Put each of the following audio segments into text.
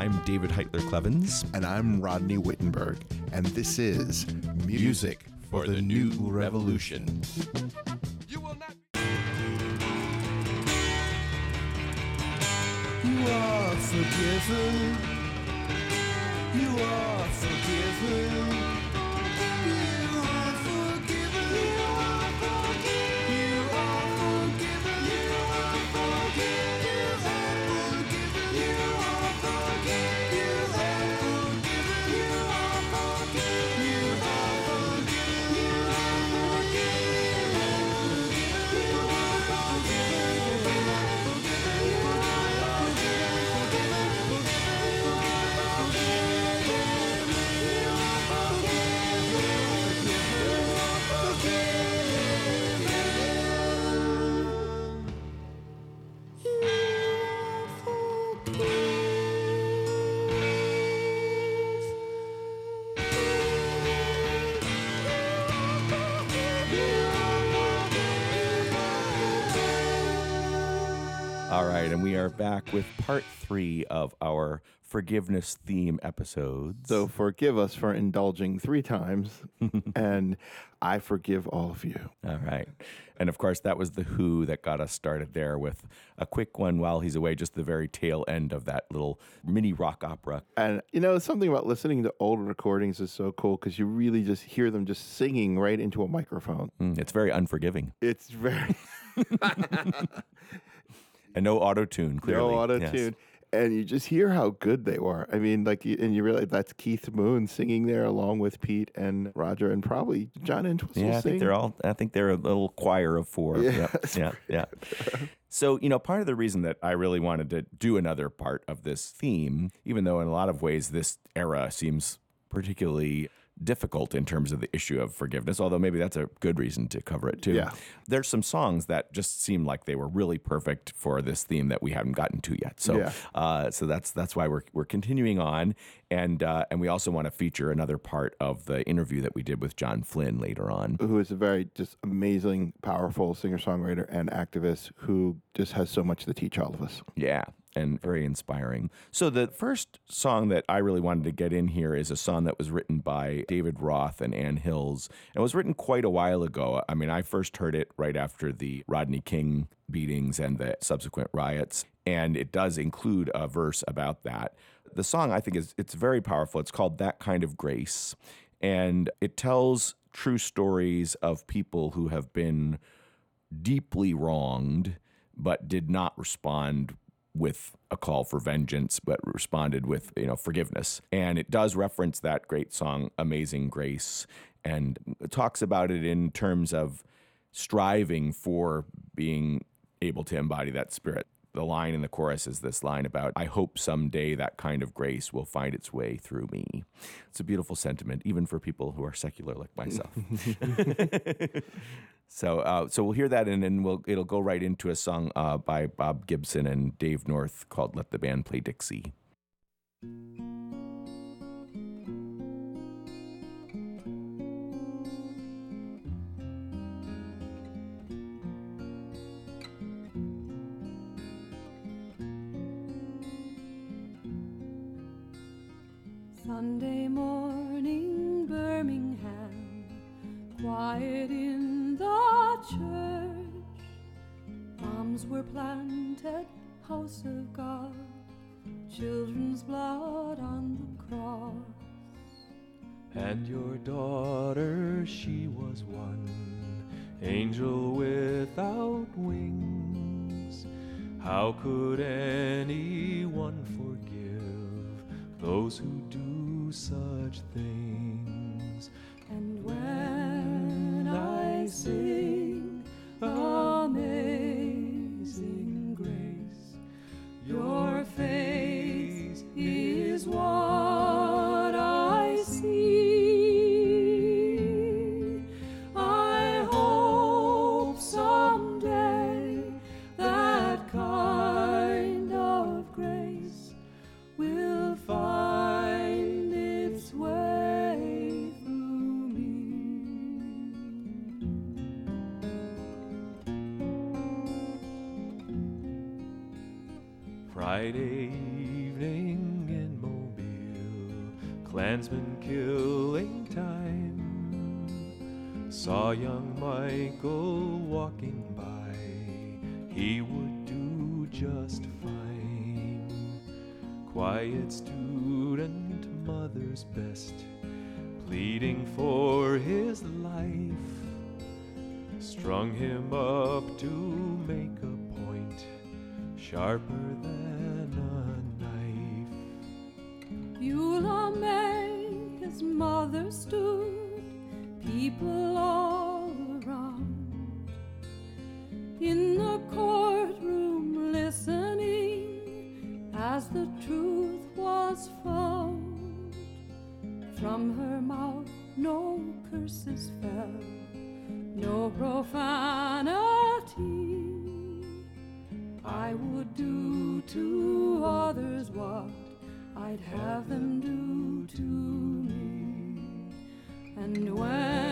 I'm David Heitler Klevans. And I'm Rodney Wittenberg. And this is Music for the New Revolution. You will not. You are forgiven. You are forgiven. Are back with part three of our forgiveness theme episodes. So forgive us for indulging three times, and I forgive all of you. All right. And of course, that was The Who that got us started there with a quick one while he's away, just the very tail end of that little mini rock opera. And you know, something about listening to old recordings is so cool because you really just hear them just singing right into a microphone. Mm, It's very unforgiving. It's very And no auto tune, clearly. no auto Yes. tune. And you just hear how good they were. I mean, like, you- and you realize that's Keith Moon singing there along with Pete and Roger and probably John Entwistle Yeah, I sing. think they're all. I think they're a little choir of four. Yeah, Yeah, yeah, yeah. So you know, part of the reason that I really wanted to do another part of this theme, even though in a lot of ways this era seems particularly difficult in terms of the issue of forgiveness, although maybe that's a good reason to cover it too. Yeah. There's some songs that just seem like they were really perfect for this theme that we haven't gotten to yet. So, Yeah. uh, so that's that's why we're we're continuing on, and uh, and we also want to feature another part of the interview that we did with John Flynn later on. who is a very just amazing, powerful singer songwriter and activist who just has so much to teach all of us. Yeah, and very inspiring. So the first song that I really wanted to get in here is a song that was written by David Roth and Anne Hills. And it was written quite a while ago. I mean, I first heard it right after the Rodney King beatings and the subsequent riots, and it does include a verse about that. The song I think is it's very powerful. It's called That Kind of Grace, and it tells true stories of people who have been deeply wronged, but did not respond with a call for vengeance, but responded with you know forgiveness. And it does reference that great song, "Amazing Grace," and talks about it in terms of striving for being able to embody that spirit. The line in the chorus is this line about, I hope someday that kind of grace will find its way through me. It's a beautiful sentiment, even for people who are secular like myself. So, uh, so we'll hear that, and then we'll it'll go right into a song uh, by Bob Gibson and Dave North called "Let the Band Play Dixie." Sunday morning, Birmingham, quiet in the church. Bombs were planted, house of God, children's blood on the cross. And your daughter, she was one angel without wings. How could anyone forgive those who do such things? And when I sing Amazing Grace, your face is what Saw young Michael walking by, he would do just fine. Quiet student, mother's best, pleading for his life. Strung him up to make a point sharper than a knife. Beulah Mae, his mother stood, people all In the courtroom listening as the truth was found. From her mouth no curses fell, no profanity. I would do to others what I'd have them do to me. And when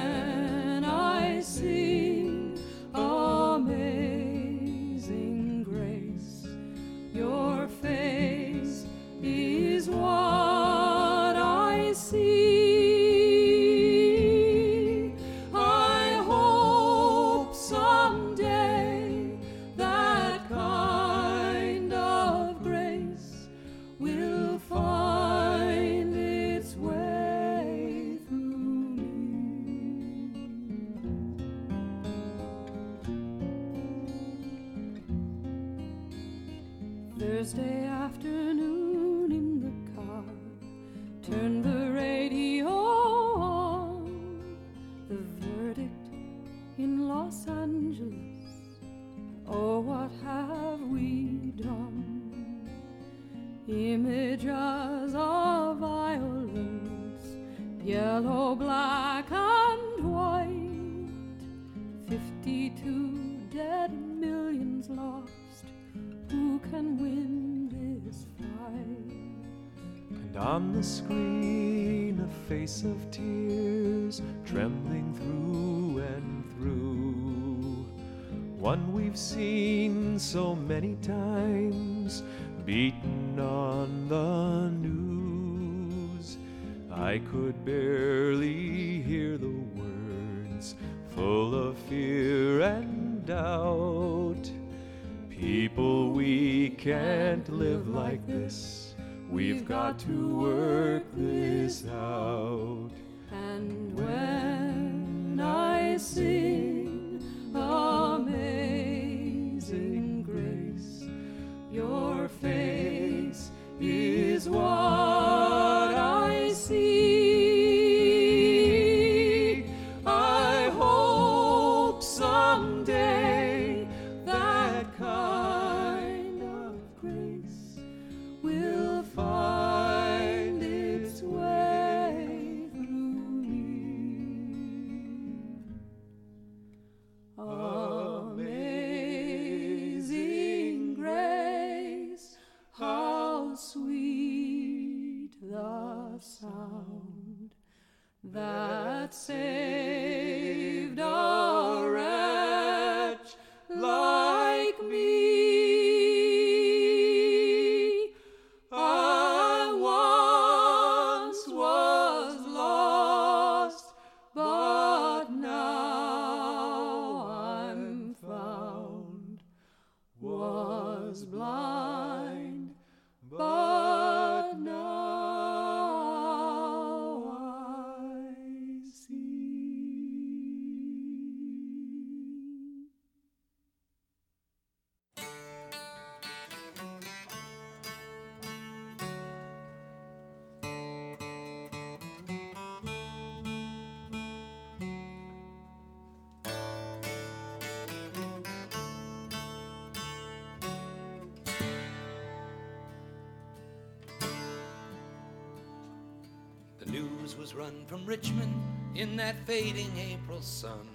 run from Richmond in that fading April sun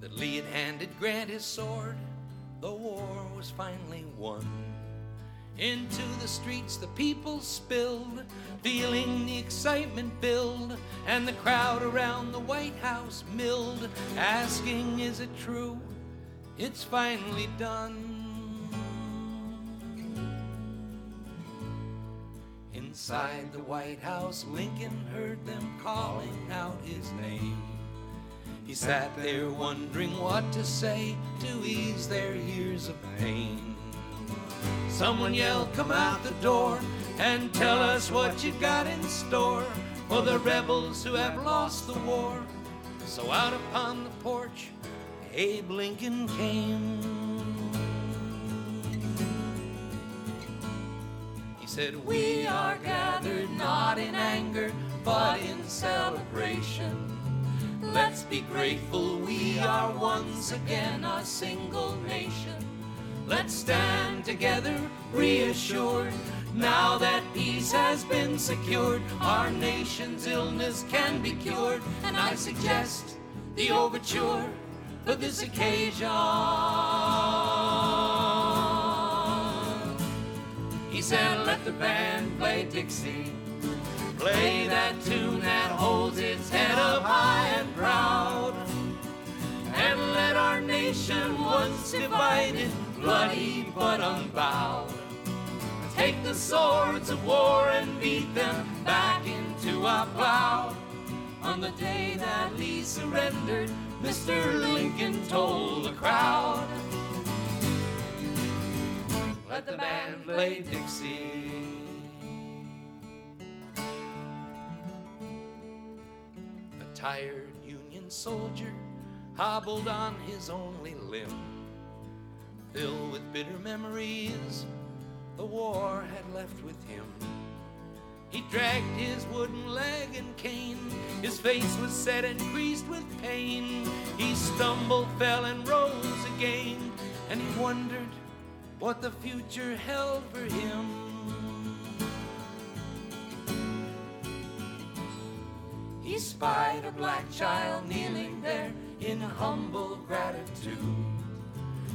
that Lee had handed Grant his sword, the war was finally won. Into the streets the people spilled, feeling the excitement build, and the crowd around the White House milled, asking, Is it true? It's finally done. Inside the White House, Lincoln heard them calling out his name. He sat there wondering what to say to ease their years of pain. Someone yelled, Come out the door and tell us what you got in store for the rebels who have lost the war. So out upon the porch, Abe Lincoln came. Said, We are gathered not in anger, but in celebration. Let's be grateful we are once again a single nation. Let's stand together, reassured. Now that peace has been secured, our nation's illness can be cured. And I suggest the overture for this occasion. Said, Let the band play Dixie. Play that tune that holds its head up high and proud. And let our nation, once divided, bloody but unbowed, take the swords of war and beat them back into our plow. On the day that Lee surrendered, Mr. Lincoln told the crowd. Let the band play Dixie. A tired Union soldier hobbled on his only limb. Filled with bitter memories, the war had left with him. He dragged his wooden leg and cane. His face was set and creased with pain. He stumbled, fell, and rose again. And he wondered what the future held for him. He spied a black child kneeling there in humble gratitude.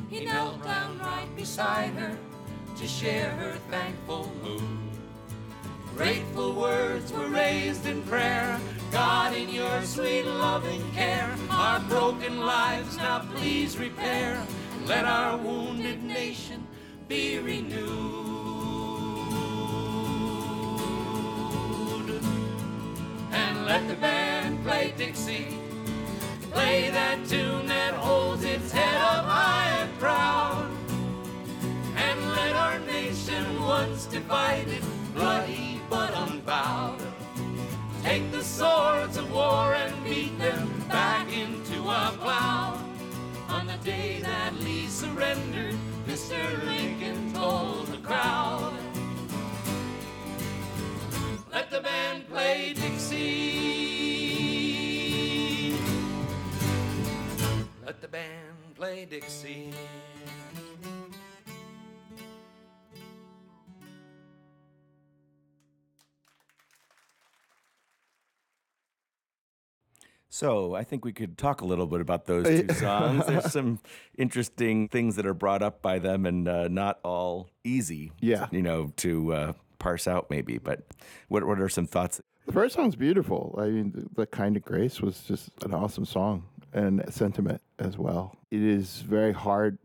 He knelt down right beside her to share her thankful mood. Grateful words were raised in prayer. God, in your sweet loving care, our broken lives now please repair. Let our wounded nation be renewed. And let the band play Dixie. Play that tune that holds its head up high and proud. And let our nation, once divided, bloody but unbowed, take the swords of war and beat them back into our plow. On the day that Lee surrendered, Mr. Lincoln told the crowd. Let the band play Dixie. Let the band play Dixie. So I think we could talk a little bit about those two songs. There's some interesting things that are brought up by them, and uh, not all easy. Yeah. you know, to uh, parse out maybe. But what what are some thoughts? The first song's beautiful. I mean, the, the Kind of Grace was just an awesome song and sentiment as well. It is very hard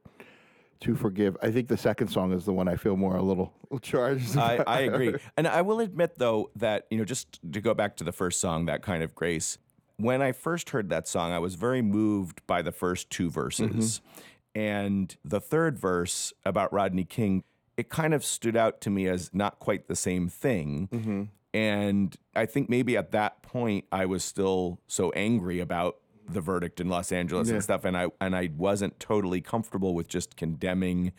to forgive. I think the second song is the one I feel more a little charged. I. I agree. And I will admit, though, that, you know, just to go back to the first song, that kind of grace, when I first heard that song, I was very moved by the first two verses. Mm-hmm. And the third verse about Rodney King, it kind of stood out to me as not quite the same thing. Mm-hmm. And I think maybe at that point, I was still so angry about the verdict in Los Angeles Yeah. and stuff, and I and I wasn't totally comfortable with just condemning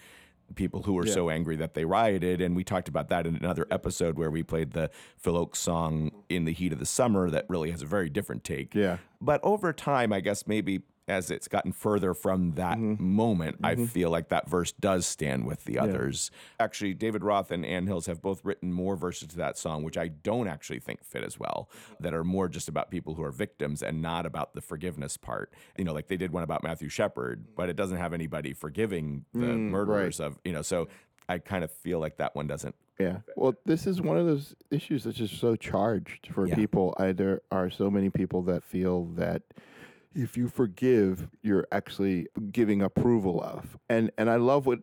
people who were so angry that they rioted. And we talked about that in another episode where we played the Phil Ochs song "In the Heat of the Summer" that really has a very different take. Yeah. But over time, I guess maybe as it's gotten further from that mm-hmm. moment, I mm-hmm. feel like that verse does stand with the others. Actually, David Roth and Anne Hills have both written more verses to that song, which I don't actually think fit as well, that are more just about people who are victims and not about the forgiveness part. You know, like they did one about Matthew Shepard, but it doesn't have anybody forgiving the mm, murderers of, you know, so I kind of feel like that one doesn't. Yeah. Well, this is one of those issues that's just so charged for Yeah. people. I, there are so many people that feel that if you forgive, you're actually giving approval of. And and I love what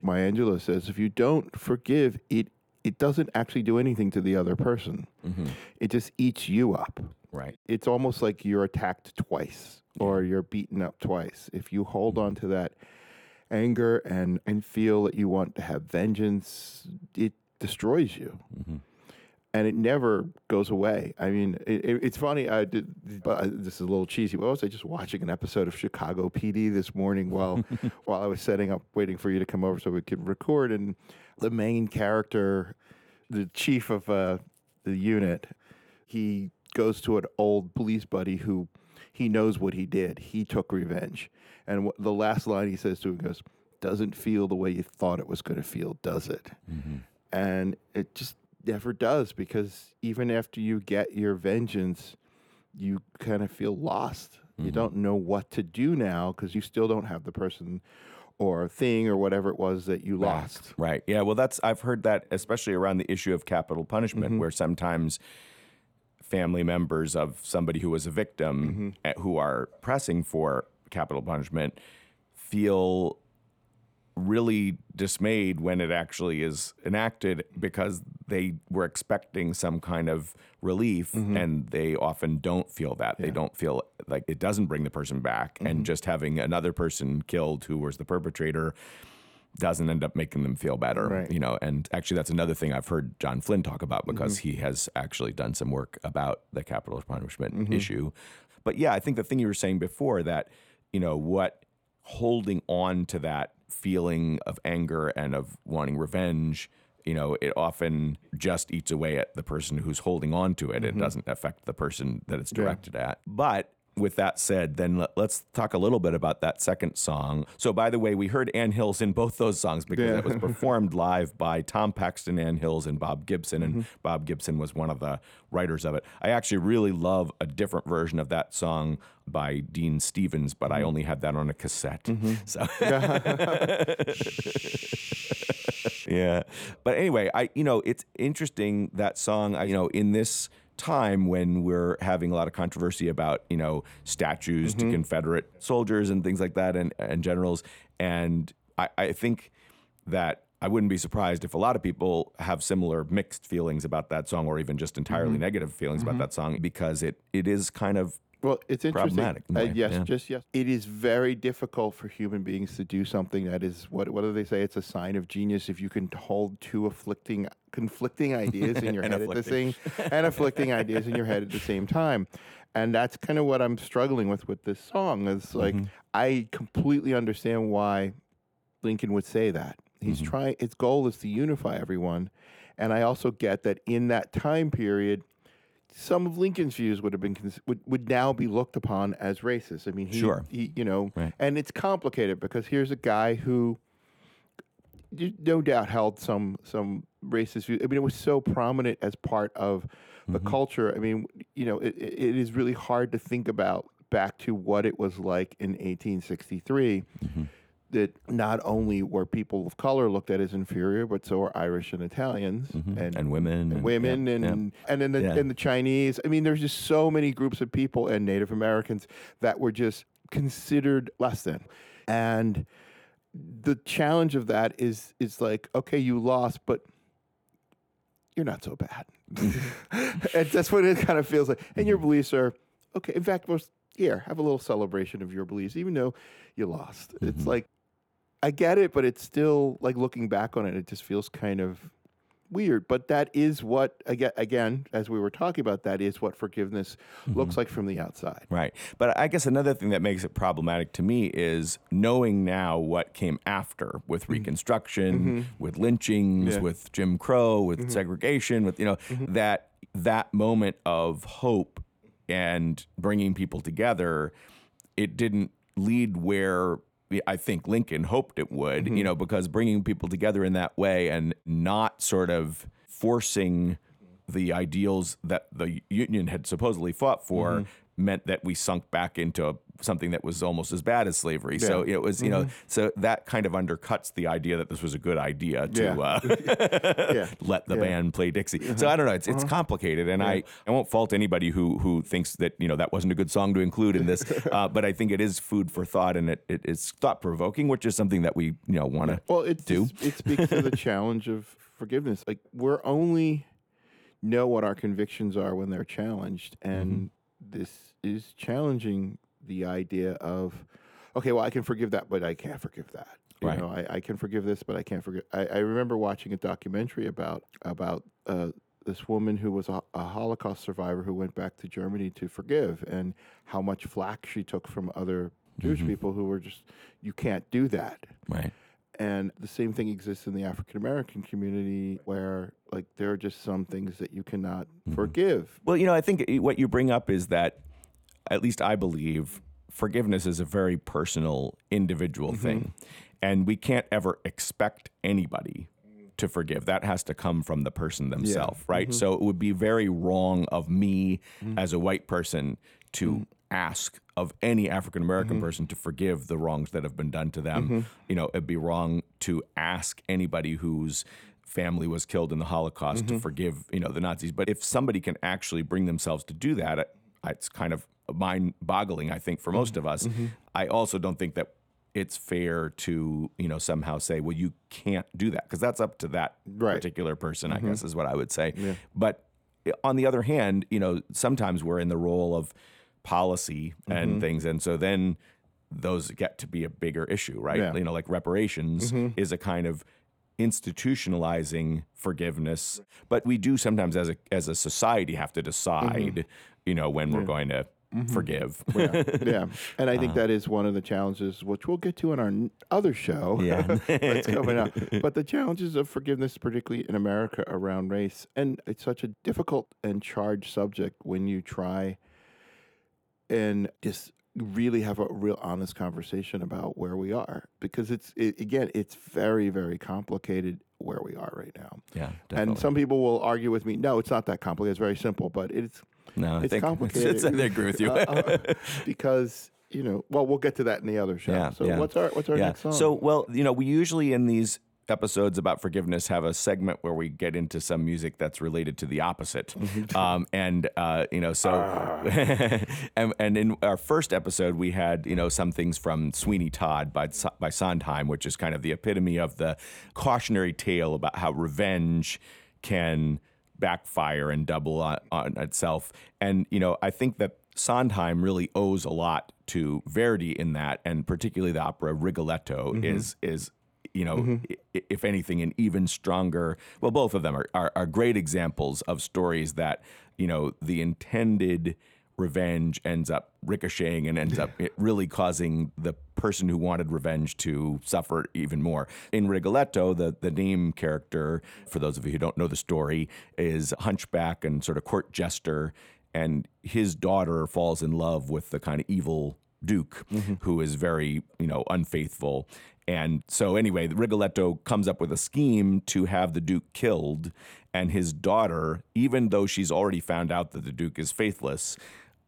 Maya Angelou says. If you don't forgive, it it doesn't actually do anything to the other person. Mm-hmm. It just eats you up. Right. It's almost like you're attacked twice or you're beaten up twice. If you hold mm-hmm. on to that anger and, and feel that you want to have vengeance, it destroys you. Mm-hmm. And it never goes away. I mean, it, it- it's funny. I did, but I- this is a little cheesy. But I was just watching an episode of Chicago PD this morning while while I was setting up, waiting for you to come over so we could record. And the main character, the chief of uh, the unit, he goes to an old police buddy who he knows what he did. He took revenge. And wh- the last line he says to him goes, Doesn't feel the way you thought it was going to feel, does it? And it just never does because even after you get your vengeance, you kind of feel lost. You don't know what to do now because you still don't have the person or thing or whatever it was that you lost. Right. Yeah. Well, that's I've heard that especially around the issue of capital punishment, where sometimes family members of somebody who was a victim eh, who are pressing for capital punishment feel really dismayed when it actually is enacted because they were expecting some kind of relief mm-hmm. and they often don't feel that. They don't feel like it doesn't bring the person back and mm-hmm. just having another person killed who was the perpetrator doesn't end up making them feel better Right. you know? And actually that's another thing i've heard john flynn talk about because mm-hmm. he has actually done some work about the capital punishment issue. But yeah i think the thing you were saying before that you know what holding on to that feeling of anger and of wanting revenge you know it often just eats away at the person who's holding on to it. It mm-hmm. doesn't affect the person that it's directed at. But with that said, then let, us talk a little bit about that second song. So, by the way, we heard Anne Hills in both those songs because Yeah. it was performed live by Tom Paxton, Anne Hills, and Bob Gibson. And mm-hmm. Bob Gibson was one of the writers of it. I actually really love a different version of that song by Dean Stevens, but I mm-hmm. only had that on a cassette. Mm-hmm. So, yeah. But anyway, I you know it's interesting that song. I, you know, in this time when we're having a lot of controversy about you know statues to mm-hmm. Confederate soldiers and things like that and and generals, and I, I think that. I wouldn't be surprised if a lot of people have similar mixed feelings about that song, or even just entirely mm-hmm. negative feelings about mm-hmm. that song, because it it is kind of Well, it's interesting. Problematic in Uh, way, yes, yeah. just yes. It is very difficult for human beings to do something that is what what do they say? It's a sign of genius if you can hold two afflicting conflicting ideas in your head at the same and afflicting ideas in your head at the same time. And that's kind of what I'm struggling with with this song. Is like Mm-hmm. I completely understand why Lincoln would say that. He's Mm-hmm. trying. His goal is to unify everyone, and I also get that in that time period, some of Lincoln's views would have been cons- would, would now be looked upon as racist. I mean, he, Sure. he you know, Right. and it's complicated because here's a guy who, no doubt, held some some racist views. I mean, it was so prominent as part of the Mm-hmm. culture. I mean, you know, it, it it is really hard to think about back to what it was like in 1863 Mm-hmm. That not only were people of color looked at as inferior, but so were Irish and Italians and, Mm-hmm. and women and and- women yeah, and yeah. and then the Yeah. and the Chinese. I mean, there's just so many groups of people and Native Americans that were just considered less than, and the challenge of that is is like, okay, you lost, but you're not so bad. and that's what it kind of feels like. And your beliefs are okay. In fact, most here have a little celebration of your beliefs, even though you lost. It's like I get it, but it's still like looking back on it, it just feels kind of weird. But that is what again, again, as we were talking about, that is what forgiveness looks mm-hmm. like from the outside. Right. But I guess another thing that makes it problematic to me is knowing now what came after with mm-hmm. Reconstruction, mm-hmm. with lynchings, Yeah. with Jim Crow, with segregation, with, you know, that that moment of hope and bringing people together, it didn't lead where I think Lincoln hoped it would, you mm-hmm. know, because bringing people together in that way and not sort of forcing the ideals that the Union had supposedly fought for mm-hmm. meant that we sunk back into something that was almost as bad as slavery. So it was, you know, so that kind of undercuts the idea that this was a good idea to Yeah. uh, Yeah. let the band play Dixie. So I don't know. It's it's complicated, and I I won't fault anybody who who thinks that you know that wasn't a good song to include in this. uh, but I think it is food for thought, and it, it is thought provoking, which is something that we you know want to Well, it's do. it speaks to the challenge of forgiveness. Like we're only know what our convictions are when they're challenged, and this is challenging the idea of, okay, well, I can forgive that, but I can't forgive that. You Right. know, I, I can forgive this, but I can't forgive. I, I remember watching a documentary about about uh, this woman who was a, a Holocaust survivor who went back to Germany to forgive, and how much flack she took from other Jewish people who were just, you can't do that. Right. And the same thing exists in the African American community where like there are just some things that you cannot forgive. Well, you know, I think what you bring up is that, at least I believe, forgiveness is a very personal, individual mm-hmm. thing. And we can't ever expect anybody to forgive. That has to come from the person themselves, right? Mm-hmm. So it would be very wrong of me mm. as a white person to mm. ask of any African American mm-hmm. person to forgive the wrongs that have been done to them. You know, it'd be wrong to ask anybody whose family was killed in the Holocaust to forgive, you know, the Nazis. But if somebody can actually bring themselves to do that, it's kind of mind-boggling, I think, for mm-hmm. most of us. Mm-hmm. I also don't think that it's fair to, you know, somehow say, well, you can't do that because that's up to that Right. particular person, I mm-hmm. guess, is what I would say. But eh, on the other hand, you know, sometimes we're in the role of policy and things, and so then those get to be a bigger issue, right? Yeah. You know, like reparations is a kind of institutionalizing forgiveness, but we do sometimes as a as a society have to decide, you know, when we're going to mm-hmm. forgive. yeah, yeah. And I think uh, that is one of the challenges, which we'll get to in our other show. Yeah. that's coming up. But the challenges of forgiveness, particularly in America around race, and it's such a difficult and charged subject when you try and just really have a real honest conversation about where we are, because it's it, again, it's very, very complicated where we are right now. yeah, And some people will argue with me, no, it's not that complicated. It's very simple, but it's no, I it's think complicated. I agree with you. Uh, uh, because you know, well, we'll get to that in the other show. Yeah, so yeah. what's our what's our yeah. next song? So, well, you know, we usually in these episodes about forgiveness have a segment where we get into some music that's related to the opposite. um, and, uh, you know, so, and, and in our first episode, we had, you know, some things from Sweeney Todd by, by Sondheim, which is kind of the epitome of the cautionary tale about how revenge can backfire and double on, on itself. And, you know, I think that Sondheim really owes a lot to Verdi in that, and particularly the opera Rigoletto mm-hmm. is is you know, mm-hmm. i- if anything, an even stronger. Well, both of them are, are are great examples of stories that you know the intended revenge ends up ricocheting and ends up it really causing the person who wanted revenge to suffer even more. In Rigoletto, the the name character, for those of you who don't know the story, is hunchback and sort of court jester, and his daughter falls in love with the kind of evil duke mm-hmm. who is very you know unfaithful and so anyway rigoletto comes up with a scheme to have the duke killed and his daughter even though she's already found out that the duke is faithless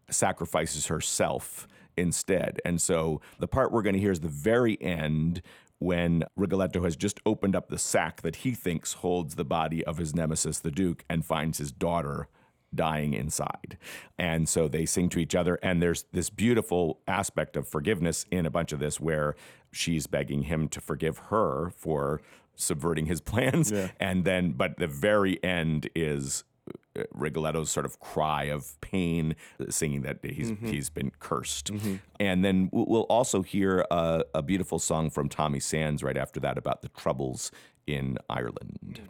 sacrifices herself instead and so the part we're going to hear is the very end when Rigoletto has just opened up the sack that he thinks holds the body of his nemesis, the Duke, and finds his daughter dying inside. And so they sing to each other. And there's this beautiful aspect of forgiveness in a bunch of this where she's begging him to forgive her for subverting his plans. And then, but the very end is Uh, Rigoletto's sort of cry of pain, uh, singing that he's mm-hmm. he's been cursed, mm-hmm. and then we'll also hear a, a beautiful song from Tommy Sands right after that about the troubles in Ireland. Mm.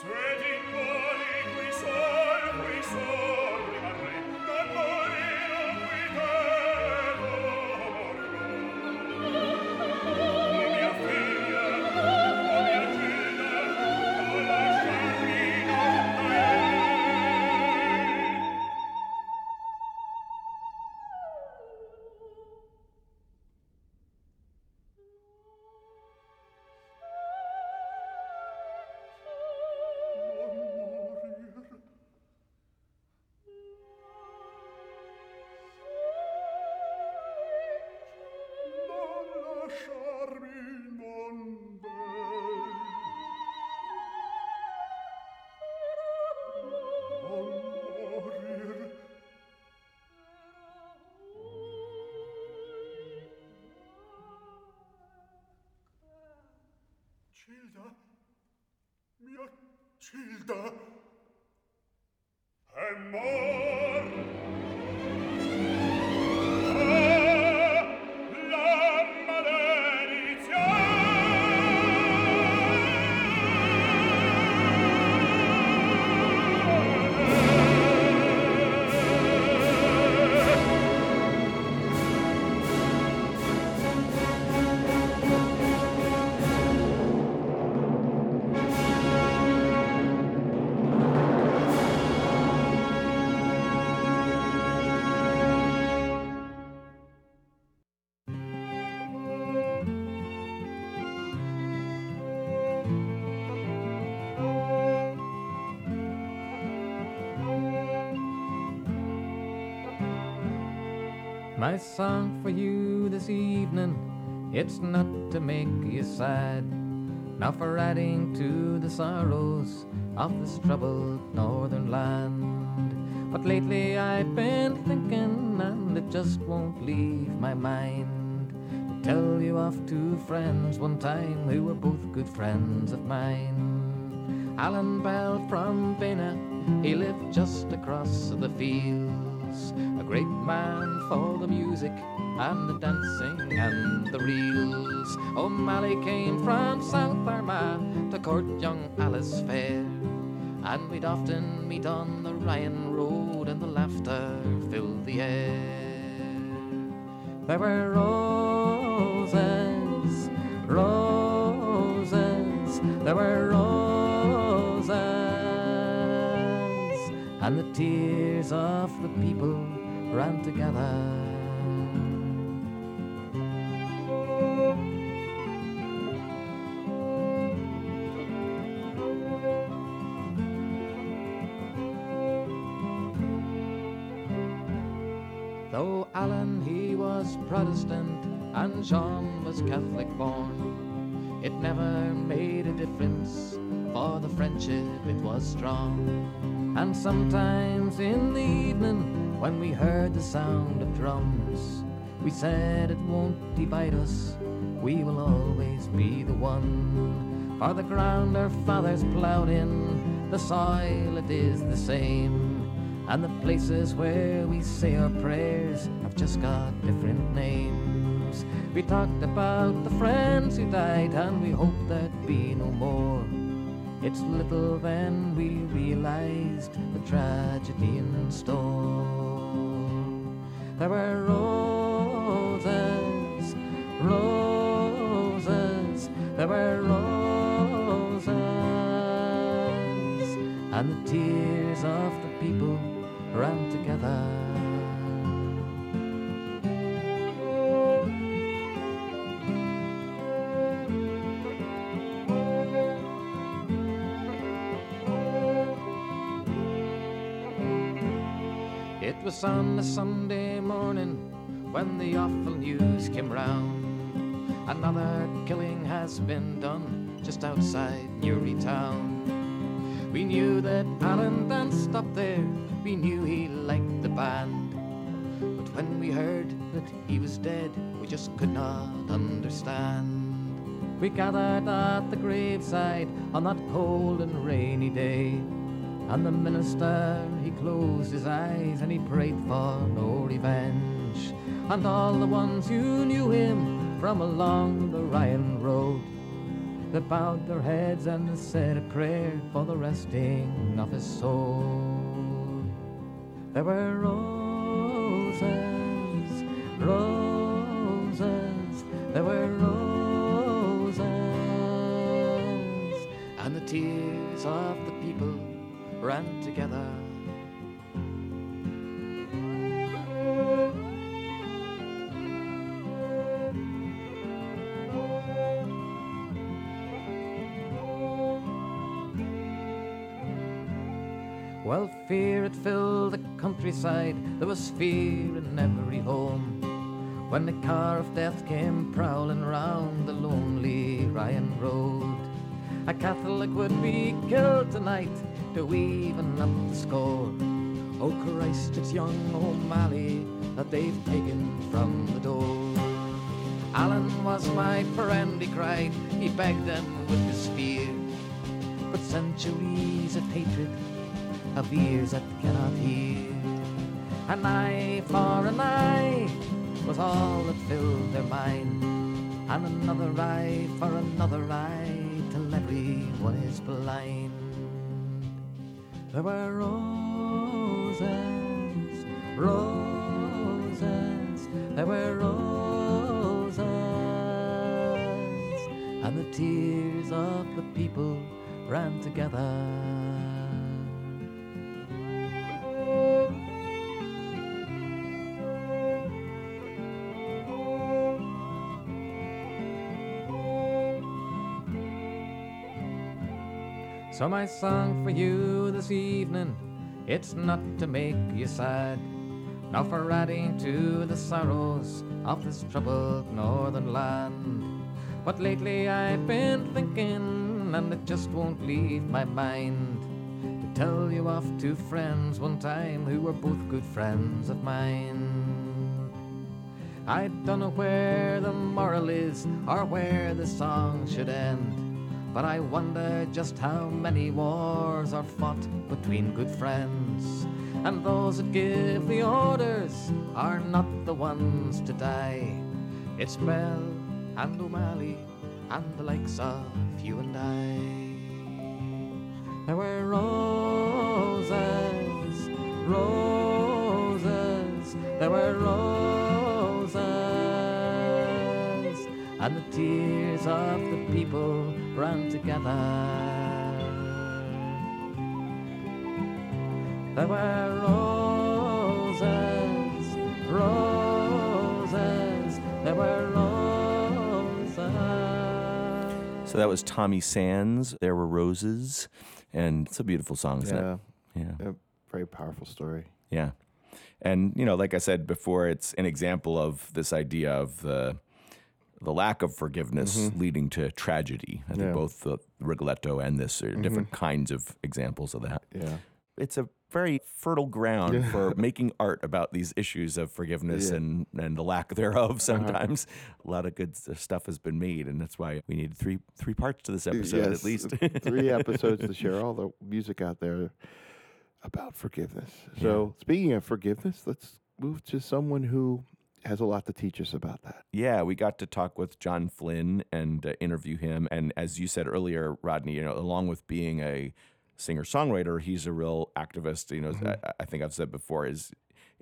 Sweet My song for you this evening, it's not to make you sad, not for adding to the sorrows of this troubled northern land. But lately I've been thinking, and it just won't leave my mind, to tell you of two friends one time who were both good friends of mine. Alan Bell from Bena, he lived just across the fields. Great man for the music and the dancing and the reels. O'Malley came from South Armagh to court young Alice Fair. And we'd often meet on the Ryan Road and the laughter filled the air. There were roses, roses, there were roses, and the tears of the people ran together. Though Alan he was Protestant and John was Catholic born, it never made a difference, for the friendship it was strong. And sometimes in the evening, when we heard the sound of drums, we said it won't divide us, we will always be the one. For the ground our fathers ploughed in, the soil it is the same. And the places where we say our prayers have just got different names. We talked about the friends who died, and we hope there'd be no more. It's little then we realized the tragedy in store. There were roses, roses, there were roses, and the tears of the people ran on a Sunday morning when the awful news came round. Another killing has been done just outside Newry town. We knew that Alan danced up there, we knew he liked the band. But when we heard that he was dead, we just could not understand. We gathered at the graveside on that cold and rainy day. And the minister, he closed his eyes and he prayed for no revenge. And all the ones who knew him from along the Ryan Road, they bowed their heads and said a prayer for the resting of his soul. There were roses, roses, there were roses, and the tears of the ran together. Well, fear had filled the countryside, there was fear in every home. When the car of death came prowling round the lonely Ryan Road, a Catholic would be killed tonight to even up the score. Oh Christ, it's young O'Malley that they've taken from the door. Alan was my friend, he cried. he begged them with his fear. But centuries of hatred, of ears that cannot hear. An eye for an eye was all that filled their mind. And another eye for another eye till everyone is blind. There were roses, roses, there were roses, and the tears of the people ran together. So my song for you this evening, it's not to make you sad, nor for adding to the sorrows of this troubled northern land. But lately I've been thinking, and it just won't leave my mind, to tell you of two friends one time who were both good friends of mine. I don't know where the moral is, or where the song should end. But I wonder just how many wars are fought between good friends. And those that give the orders are not the ones to die. It's Bell and O'Malley and the likes of you and I. There were roses, and the tears of the people ran together. There were roses, roses, there were roses. So that was Tommy Sands. There were roses, and it's a beautiful song, isn't Yeah. it? Yeah. yeah, very powerful story. Yeah. And you know, like I said before, it's an example of this idea of the the lack of forgiveness leading to tragedy. I think Mm-hmm. Yeah. Mm-hmm. both the Rigoletto and this are different kinds of examples of that. Yeah. It's a very fertile ground for making art about these issues of forgiveness Yeah. Uh-huh. and, and the lack thereof. Sometimes a lot of good stuff has been made, and that's why we need three three parts to this episode Yes, at least. three episodes to share all the music out there about forgiveness. So, speaking of forgiveness, let's move to someone who has a lot to teach us about that. Yeah, we got to talk with John Flynn and uh, interview him. And as you said earlier, Rodney, you know, along with being a singer songwriter, he's a real activist. You know, I, I think I've said before is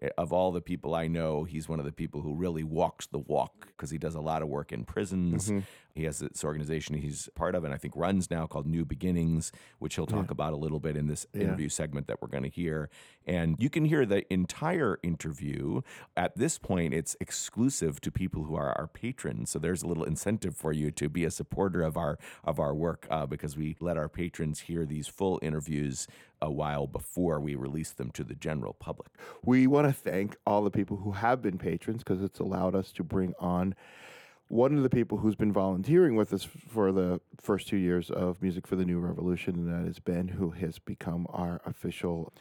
eh, of all the people I know, he's one of the people who really walks the walk because he does a lot of work in prisons. He has this organization he's part of, and I think runs now called New Beginnings, which he'll talk about a little bit in this interview segment that we're going to hear. And you can hear the entire interview. At this point, it's exclusive to people who are our patrons. So there's a little incentive for you to be a supporter of our of our work uh, because we let our patrons hear these full interviews a while before we release them to the general public. We want to thank all the people who have been patrons because it's allowed us to bring on one of the people who's been volunteering with us for the first two years of Music for the New Revolution, and that is Ben, who has become our official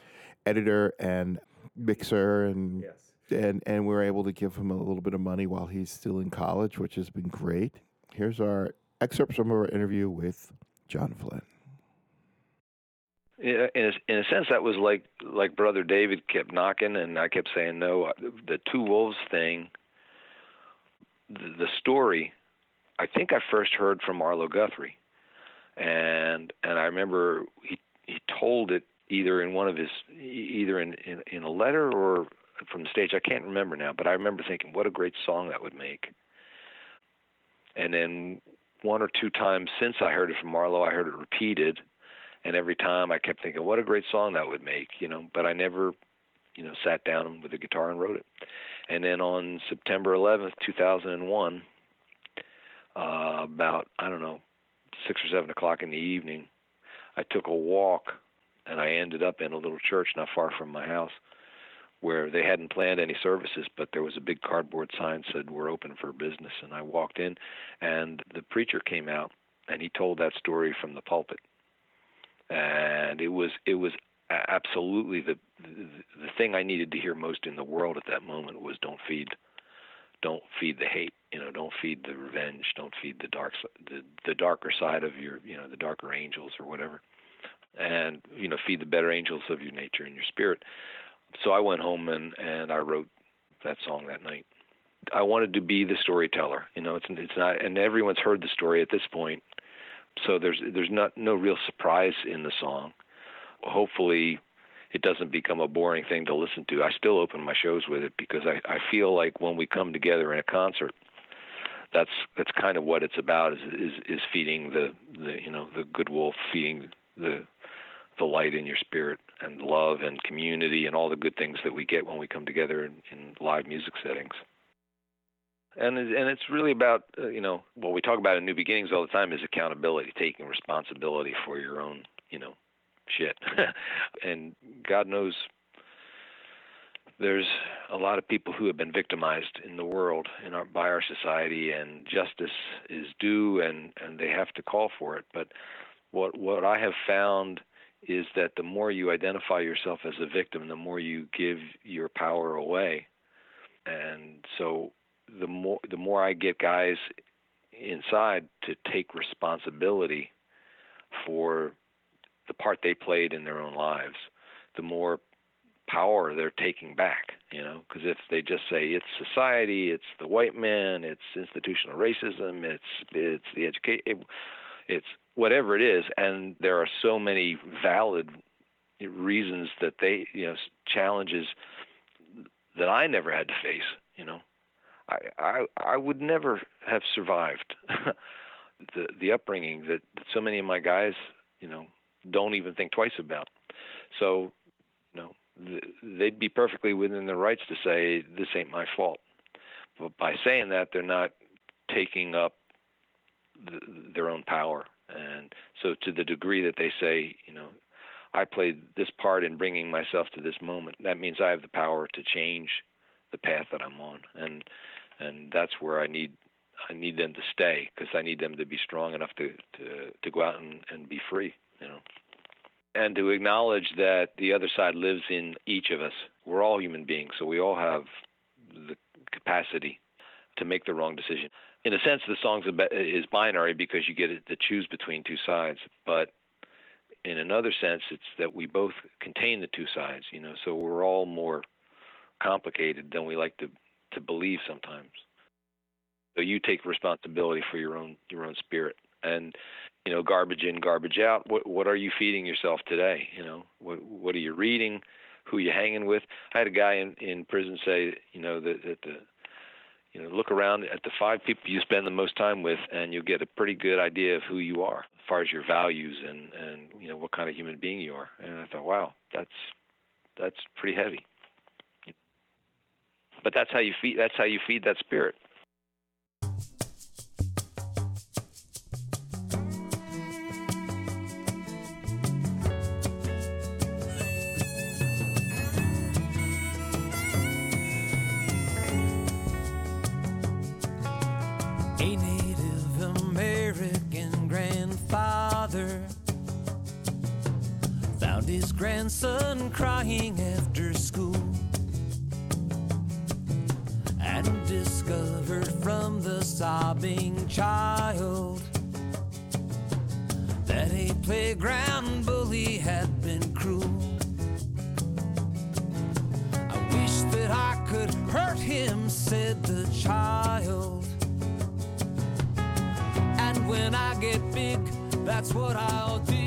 editor and mixer and and and we're able to give him a little bit of money while he's still in college, which has been great. Here's our excerpts from our interview with John Flynn. in a, in a sense that was like like brother david kept knocking and i kept saying no the two wolves thing the, the story i think i first heard from arlo guthrie and and i remember he he told it either in one of his either in in, in a letter or from the stage i can't remember now but i remember thinking what a great song that would make and then one or two times since i heard it from arlo i heard it repeated and every time I kept thinking, what a great song that would make, you know. But I never, you know, sat down with a guitar and wrote it. And then on September 11th, 2001, uh, about I don't know, six or seven o'clock in the evening, I took a walk, and I ended up in a little church not far from my house, where they hadn't planned any services, but there was a big cardboard sign said we're open for business. And I walked in, and the preacher came out, and he told that story from the pulpit and it was it was absolutely the, the the thing I needed to hear most in the world at that moment was don't feed don't feed the hate You know, don't feed the revenge. Don't feed the dark, the the darker side of your, you know, the darker angels or whatever, and you know, feed the better angels of your nature and your spirit. So I went home and and I wrote that song that night. I wanted to be the storyteller. You know, it's it's not, and everyone's heard the story at this point, so there's there's not no real surprise in the song. Hopefully, it doesn't become a boring thing to listen to. I still open my shows with it because I I feel like when we come together in a concert, that's that's kind of what it's about is is is feeding the the you know the good wolf feeding the the light in your spirit and love and community and all the good things that we get when we come together in, in live music settings. And and it's really about uh, you know what we talk about in New Beginnings all the time is accountability, taking responsibility for your own you know shit. and God knows there's a lot of people who have been victimized in the world in our, by our society, and justice is due, and and they have to call for it. But what what I have found is that the more you identify yourself as a victim, the more you give your power away. And so the more the more I get guys inside to take responsibility for the part they played in their own lives, the more power they're taking back, you know, because if they just say it's society, it's the white man, it's institutional racism, it's it's the education, it, it's whatever it is, and there are so many valid reasons that they, you know, challenges that I never had to face, you know. I I I would never have survived the the upbringing that, that so many of my guys, you know, don't even think twice about. So, you know, th- they'd be perfectly within their rights to say this ain't my fault. But by saying that, they're not taking up th their own power. And so, to the degree that they say, you know, I played this part in bringing myself to this moment, that means I have the power to change the path that I'm on, and and that's where I need I need them to stay because I need them to be strong enough to to to go out and and be free, you know. And to acknowledge that the other side lives in each of us. We're all human beings, so we all have the capacity to make the wrong decision. In a sense, the song is binary because you get to choose between two sides. But in another sense, it's that we both contain the two sides. You know, so we're all more complicated than we like to to believe sometimes. So you take responsibility for your own your own spirit, and you know, garbage in, garbage out. What what are you feeding yourself today? You know, what what are you reading? Who are you hanging with? I had a guy in in prison say, you know, that, that the you know, look around at the five people you spend the most time with, and you'll get a pretty good idea of who you are, as far as your values and and you know what kind of human being you are. And I thought, wow, that's that's pretty heavy. But that's how you feed. That's how you feed that spirit. Crying after school and discovered from the sobbing child that a playground bully had been cruel. I wish that I could hurt him, said the child. And when I get big, that's what I'll do.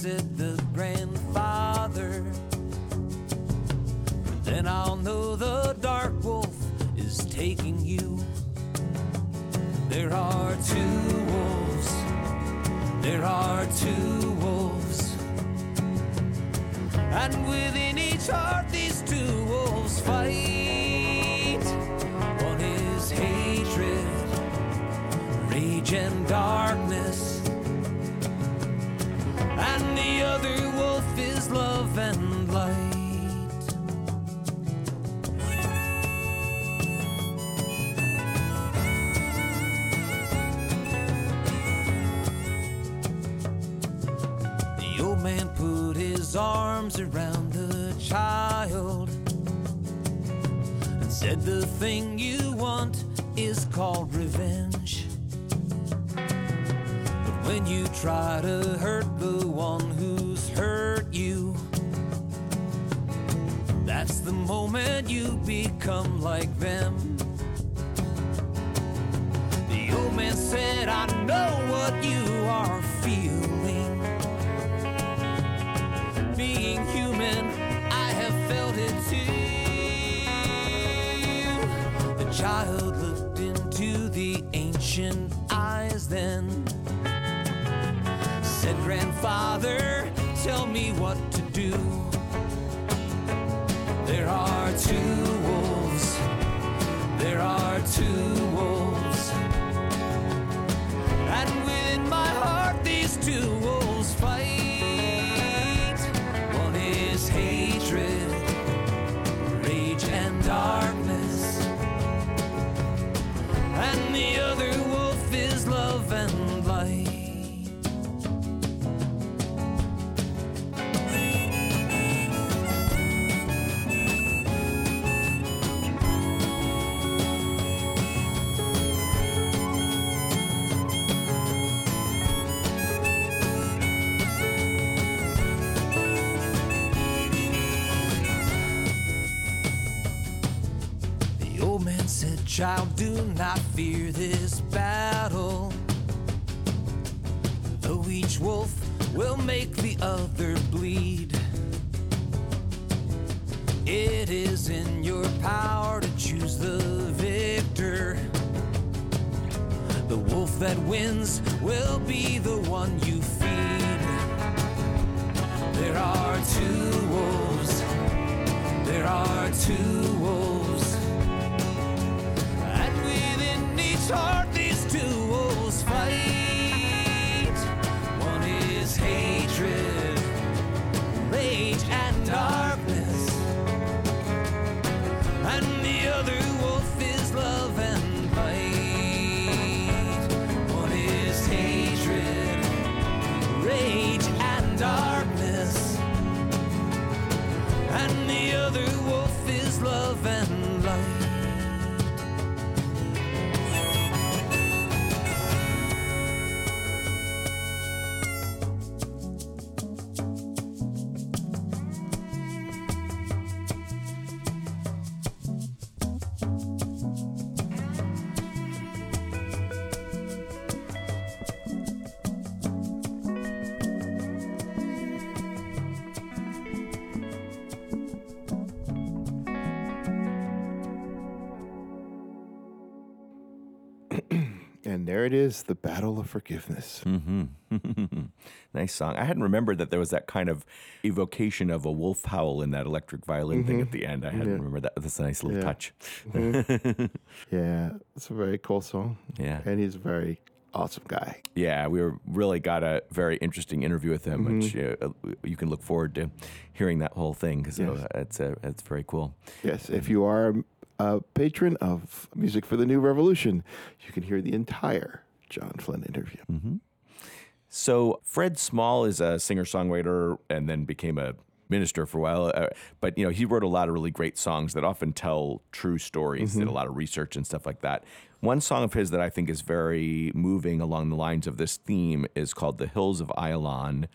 Said the grandfather. Then I'll know the dark wolf is taking you. There are two wolves. There are two wolves. And within each heart, these two wolves fight. One is hatred, rage, and darkness. The other wolf is love and light. The old man put his arms around the child and Said the thing you want is called revenge. But when you try to hurt the moment you become like them. The old man said, I know what you are feeling. Being human, I have felt it too. The child looked into the ancient eyes then. Said, Grandfather, tell me what two wolves. There are two It is in your power to choose the victor. The wolf that wins will be the one you feed. There are two wolves. There are two wolves. And within each heart, it is, the Battle of Forgiveness. Mm-hmm. nice song. I hadn't remembered that there was that kind of evocation of a wolf howl in that electric violin thing at the end. I hadn't Yeah. remembered that. That's a nice little Yeah. touch. Yeah, it's a very cool song. Yeah. And he's a very awesome guy. Yeah, we were really got a very interesting interview with him, which uh, you can look forward to hearing that whole thing because Yes. it's uh, it's very cool. Yes, if you are a patron of Music for the New Revolution, you can hear the entire John Flynn interview. So Fred Small is a singer songwriter and then became a minister for a while. Uh, but you know, he wrote a lot of really great songs that often tell true stories. Did a lot of research and stuff like that. One song of his that I think is very moving along the lines of this theme is called "The Hills of Ayalon."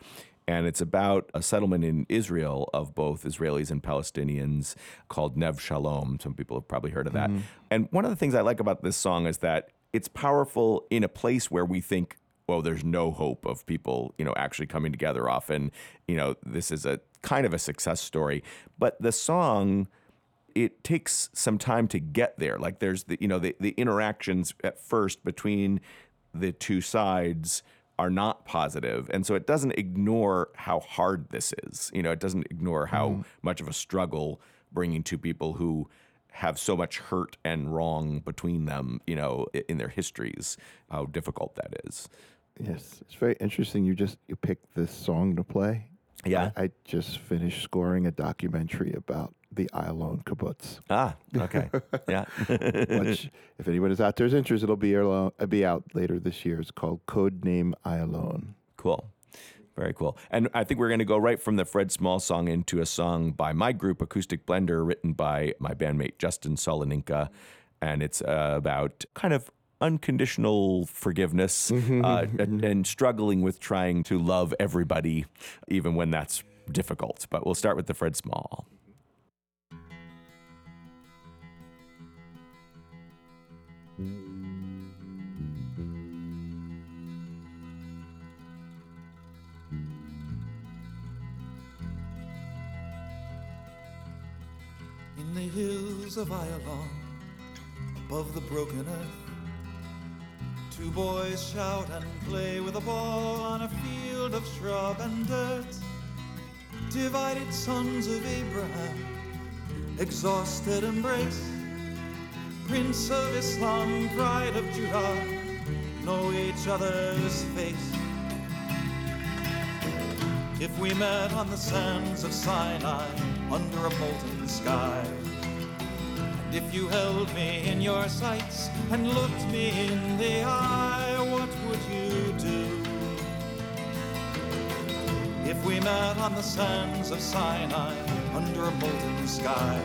And it's about a settlement in Israel of both Israelis and Palestinians called Neve Shalom. Some people have probably heard of that. Mm-hmm. And one of the things I like about this song is that it's powerful in a place where we think well, there's no hope of people, you know, actually coming together. Often, you know, this is a kind of a success story, but the song it takes some time to get there. Like there's the you know the the interactions at first between the two sides are not positive, and so it doesn't ignore how hard this is. You know, it doesn't ignore how mm-hmm. much of a struggle bringing two people who have so much hurt and wrong between them, you know, in their histories, how difficult that is. Yes, it's very interesting. You just you picked this song to play. Yeah. I, I just finished scoring a documentary about the Ayalon kibbutz. Ah, okay. yeah. Which, if anyone is out there is interested, it'll be, uh, be out later this year. It's called Code Name Ayalon. Cool. Very cool. And I think we're going to go right from the Fred Small song into a song by my group, Acoustic Blender, written by my bandmate Justin Soloninka. And it's uh, about kind of unconditional forgiveness mm-hmm, uh, mm-hmm, and, mm-hmm. and struggling with trying to love everybody, even when that's difficult. But we'll start with the Fred Small. In the hills of Ayalon, above the broken earth, two boys shout and play with a ball on a field of shrub and dirt. Divided sons of Abraham, exhausted embrace. Prince of Islam, pride of Judah, know each other's face. If we met on the sands of Sinai under a molten sky, if you held me in your sights and looked me in the eye, what would you do? If we met on the sands of Sinai under a molten sky,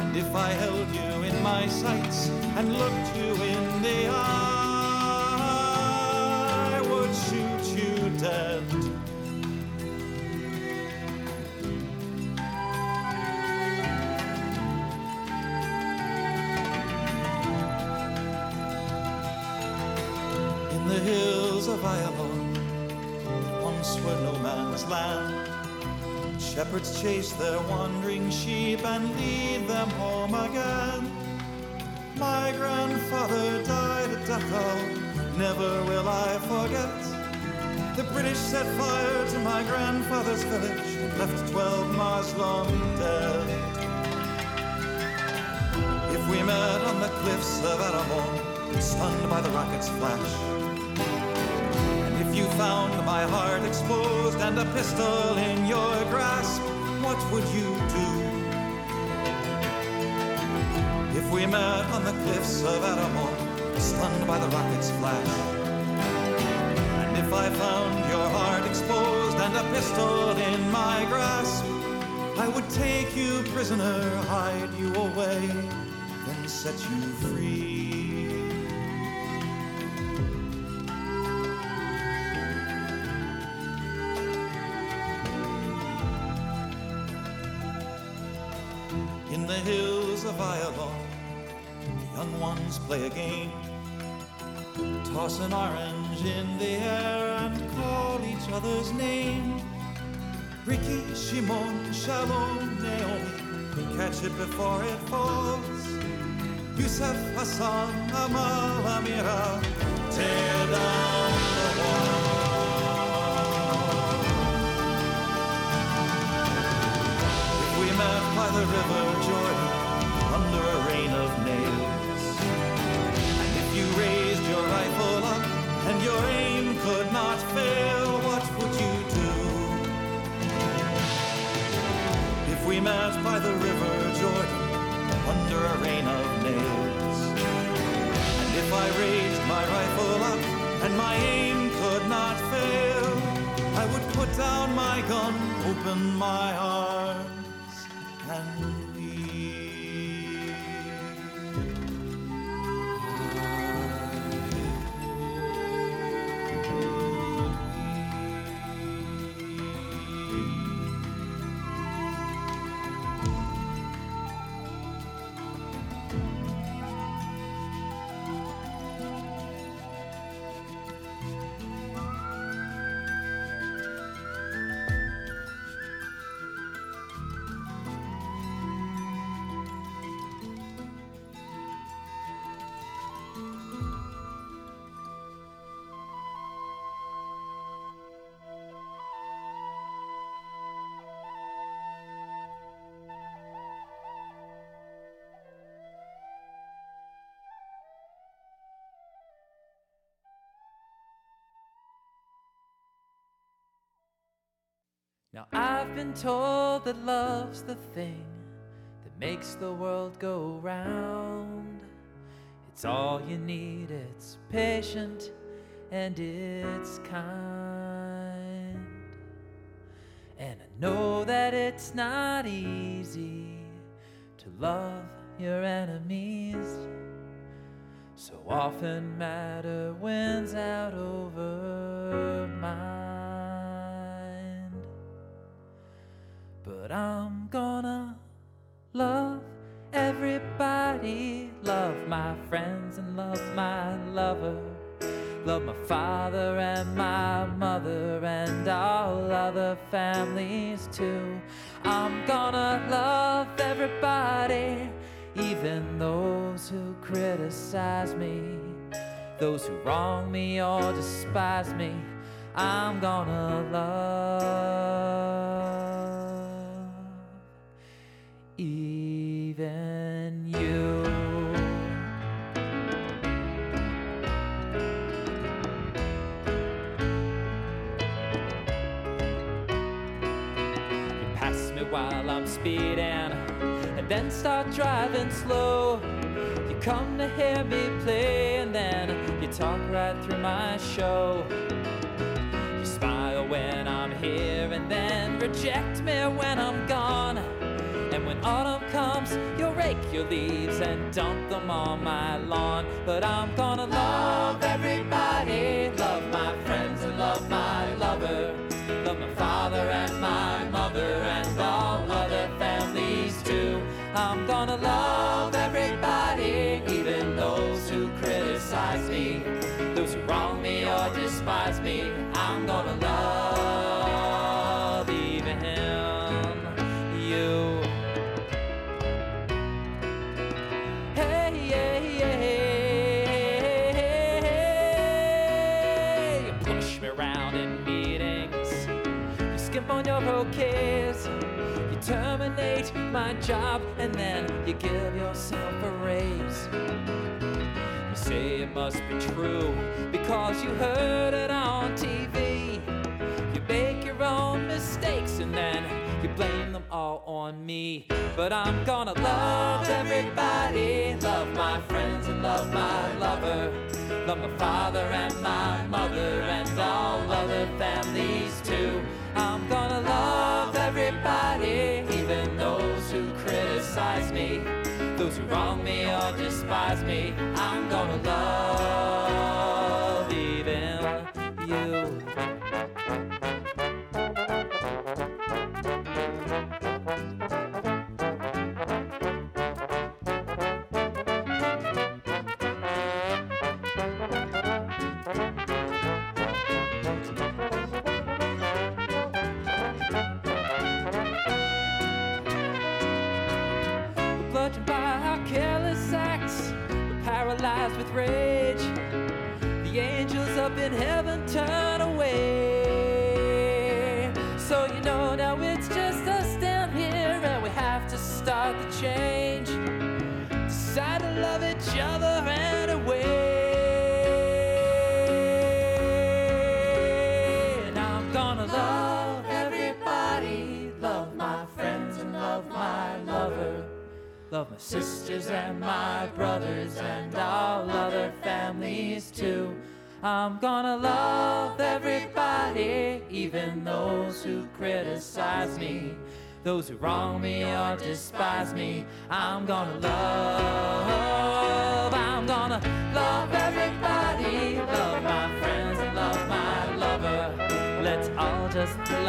and if I held you in my sights and looked you in the eye, Shepherds chase their wandering sheep and lead them home again. My grandfather died at Dachau, never will I forget. The British set fire to my grandfather's village and left 12 miles long dead. If we met on the cliffs of Aramon, stunned by the rocket's flash, you found my heart exposed and a pistol in your grasp, what would you do? If we met on the cliffs of Aramon, stunned by the rocket's flash, and if I found your heart exposed and a pistol in my grasp, I would take you prisoner, hide you away, then set you free. The young ones play a game. Toss an orange in the air and call each other's name. Ricky, Shimon, Shalom, Naomi, catch it before it falls. Yusuf, Hassan, Amal, Amira, tear down the wall. If we met by the river Jordan your aim could not fail, what would you do? If we met by the river Jordan under a rain of nails, and if I raised my rifle up and my aim could not fail, I would put down my gun, open my arms, and Now I've been told that love's the thing that makes the world go round. It's all you need, it's patient and it's kind. And I know that it's not easy to love your enemies. So often matter wins out over But I'm gonna love everybody, love my friends and love my lover. Love my father and my mother and all other families too. I'm gonna love everybody, even those who criticize me, those who wrong me or despise me. I'm gonna love then start driving slow. You come to hear me play and then you talk right through my show. You smile when I'm here and then reject me when I'm gone. And when autumn comes, you'll rake your leaves and dump them on my lawn. But I'm gonna love everybody, love my friends and love my lover. I'm gonna love on your okays. You terminate my job and then you give yourself a raise. You say it must be true because you heard it on TV. You make your own mistakes and then you blame them all on me. But I'm gonna love everybody, love my friends and love my lover. Love my father and my mother and all other families too. I'm gonna love everybody, even those who criticize me, those who wrong me or despise me. I'm gonna love my sisters and my brothers and all other families too. I'm gonna love everybody, even those who criticize me, those who wrong me or despise me. I'm gonna love, I'm gonna love everybody,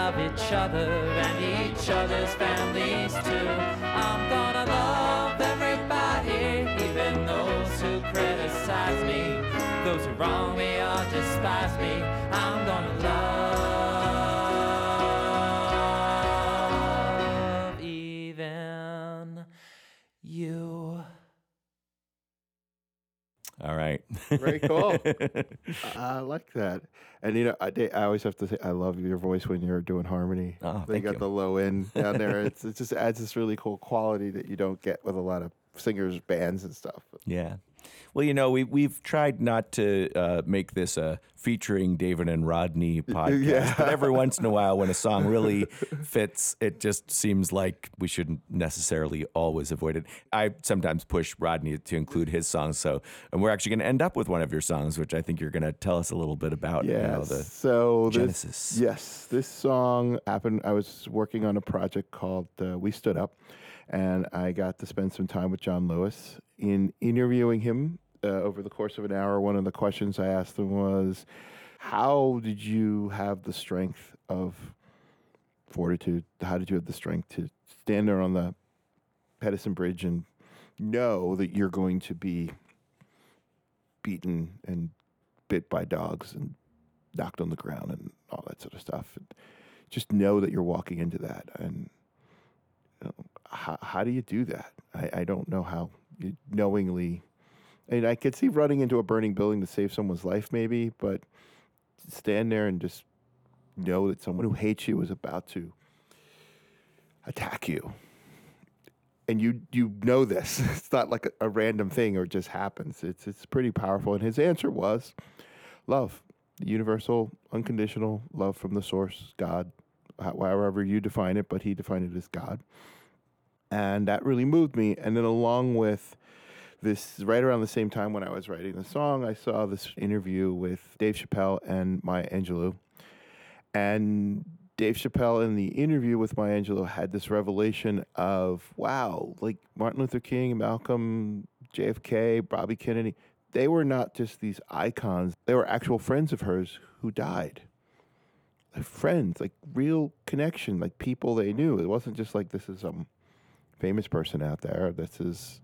love each other and each other's families too. I'm gonna love everybody, even those who criticize me, those who wrong me or despise me. I'm gonna love All right. Very cool. I like that. And you know, I, I always have to say I love your voice when you're doing harmony. Oh, they got you. the low end down there. It's, it just adds this really cool quality that you don't get with a lot of singers, bands, and stuff. Yeah. Well, you know, we we've tried not to uh, make this a featuring David and Rodney podcast, Yeah. but every once in a while, when a song really fits, it just seems like we shouldn't necessarily always avoid it. I sometimes push Rodney to include his songs, so and we're actually going to end up with one of your songs, which I think you're going to tell us a little bit about. you know, so this, yes, this song happened. I was working on a project called uh, "We Stood Up," and I got to spend some time with John Lewis. In interviewing him uh, over the course of an hour, one of the questions I asked them was, "How did you have the strength of fortitude? How did you have the strength to stand there on the Pettus Bridge and know that you're going to be beaten and bit by dogs and knocked on the ground and all that sort of stuff. And just know that you're walking into that. And you know, how, how do you do that? I, I don't know how knowingly. Mean, I could see running into a burning building to save someone's life, maybe, but stand there and just know that someone who hates you is about to attack you. And you you know this. It's not like a, a random thing or just happens. It's it's pretty powerful. And his answer was love, universal, unconditional love from the source, God, however you define it, but he defined it as God. And that really moved me. And then along with this, right around the same time when I was writing the song, I saw this interview with Dave Chappelle and Maya Angelou. And Dave Chappelle in the interview with Maya Angelou had this revelation of, wow, like Martin Luther King, Malcolm, JFK, Bobby Kennedy, they were not just these icons. They were actual friends of hers who died. Like friends, like real connection, like people they knew. It wasn't just like this is some famous person out there. This is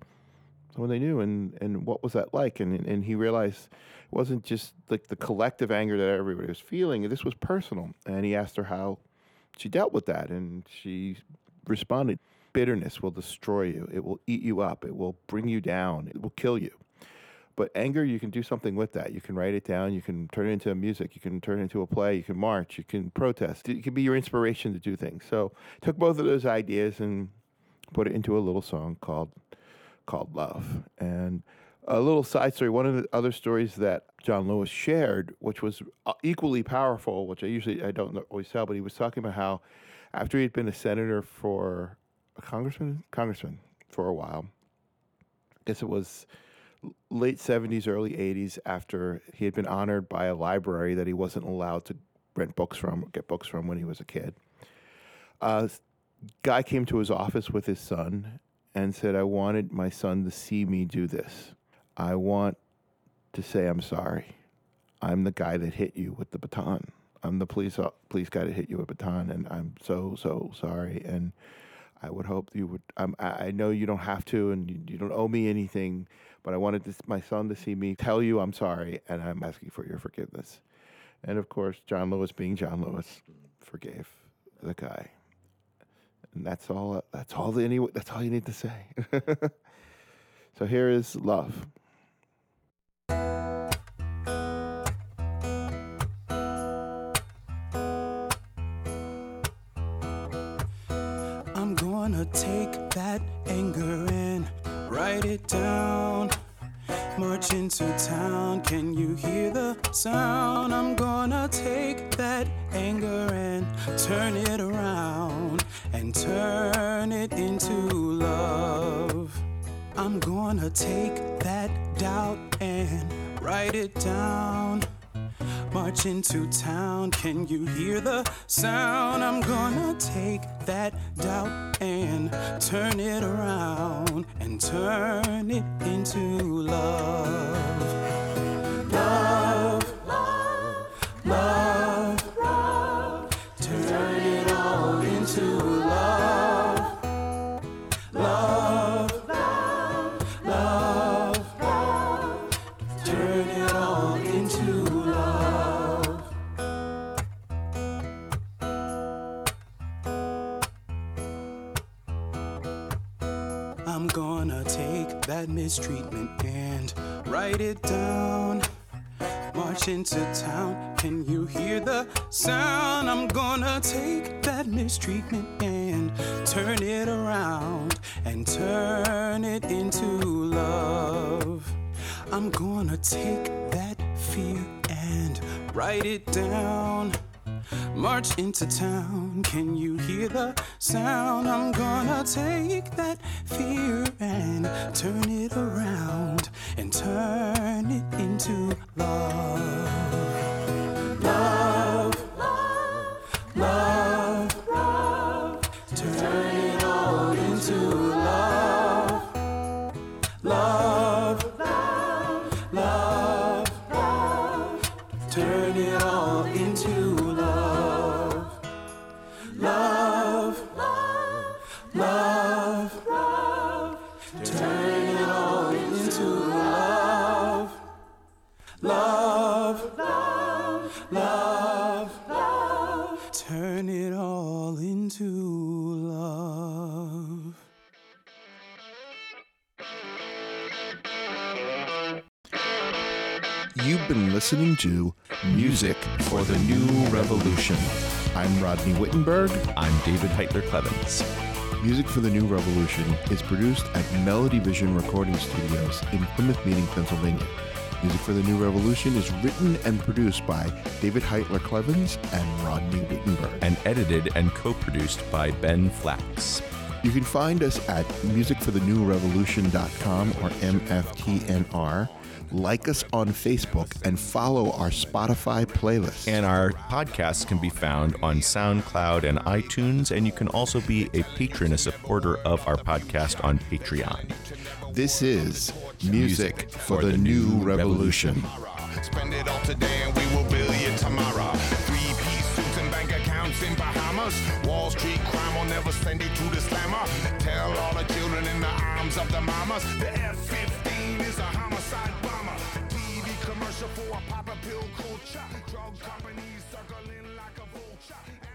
someone they knew. And, and what was that like? And, and he realized it wasn't just like the collective anger that everybody was feeling. This was personal. And he asked her how she dealt with that. And she responded bitterness will destroy you, it will eat you up, it will bring you down, it will kill you. But anger, you can do something with that. You can write it down. You can turn it into music. You can turn it into a play. You can march. You can protest. It can be your inspiration to do things. So took both of those ideas and put it into a little song called called Love. And a little side story. One of the other stories that John Lewis shared, which was uh, equally powerful, which I usually I don't always tell, but he was talking about how after he had been a senator for a congressman, congressman for a while. I guess it was late 70s, early 80s, after he had been honored by a library that he wasn't allowed to rent books from get books from when he was a kid. Uh, guy came to his office with his son and said, I wanted my son to see me do this. I want to say I'm sorry. I'm the guy that hit you with the baton. I'm the police police guy that hit you with a baton, and I'm so so sorry. And I would hope you would. I'm, I I know you don't have to, and you, you don't owe me anything. But I wanted this, my son to see me tell you I'm sorry, and I'm asking for your forgiveness. And of course, John Lewis, being John Lewis, forgave the guy. And that's all. That's all. The, that's all you need to say. so here is love. I'm gonna take that anger and write it down. March into town, can you hear the sound? I'm gonna take that anger and turn it gonna take that doubt and write it down. March into town, can you hear the sound? I'm gonna take that doubt and turn it around and turn it into love. Love, that mistreatment and write it down. March into town. Can you hear the sound? I'm gonna take that mistreatment and turn it around and turn it into love. I'm gonna take that fear and write it down. March into town, can you hear the sound? I'm gonna take that fear and turn it around and turn it into love. Listening to Music for the New Revolution. I'm Rodney Wittenberg. I'm David Heitler Klevans. Music for the New Revolution is produced at Melody Vision Recording Studios in Plymouth Meeting, Pennsylvania. Music for the New Revolution is written and produced by David Heitler Klevans and Rodney Wittenberg. And edited and co produced by Ben Flax. You can find us at musicforthenewrevolution.com or MFTNR. Like us on Facebook and follow our Spotify playlist. And our podcasts can be found on SoundCloud and iTunes, and you can also be a patron, a supporter of our podcast on Patreon. This is Music for the New Revolution. Spend it all today and we will bill you tomorrow. Three piece suits and bank accounts in Bahamas. Wall Street crime will never send you to the slammer. Tell all the children in the arms of the mamas. The F a pop culture. Drug companies circling like a vulture.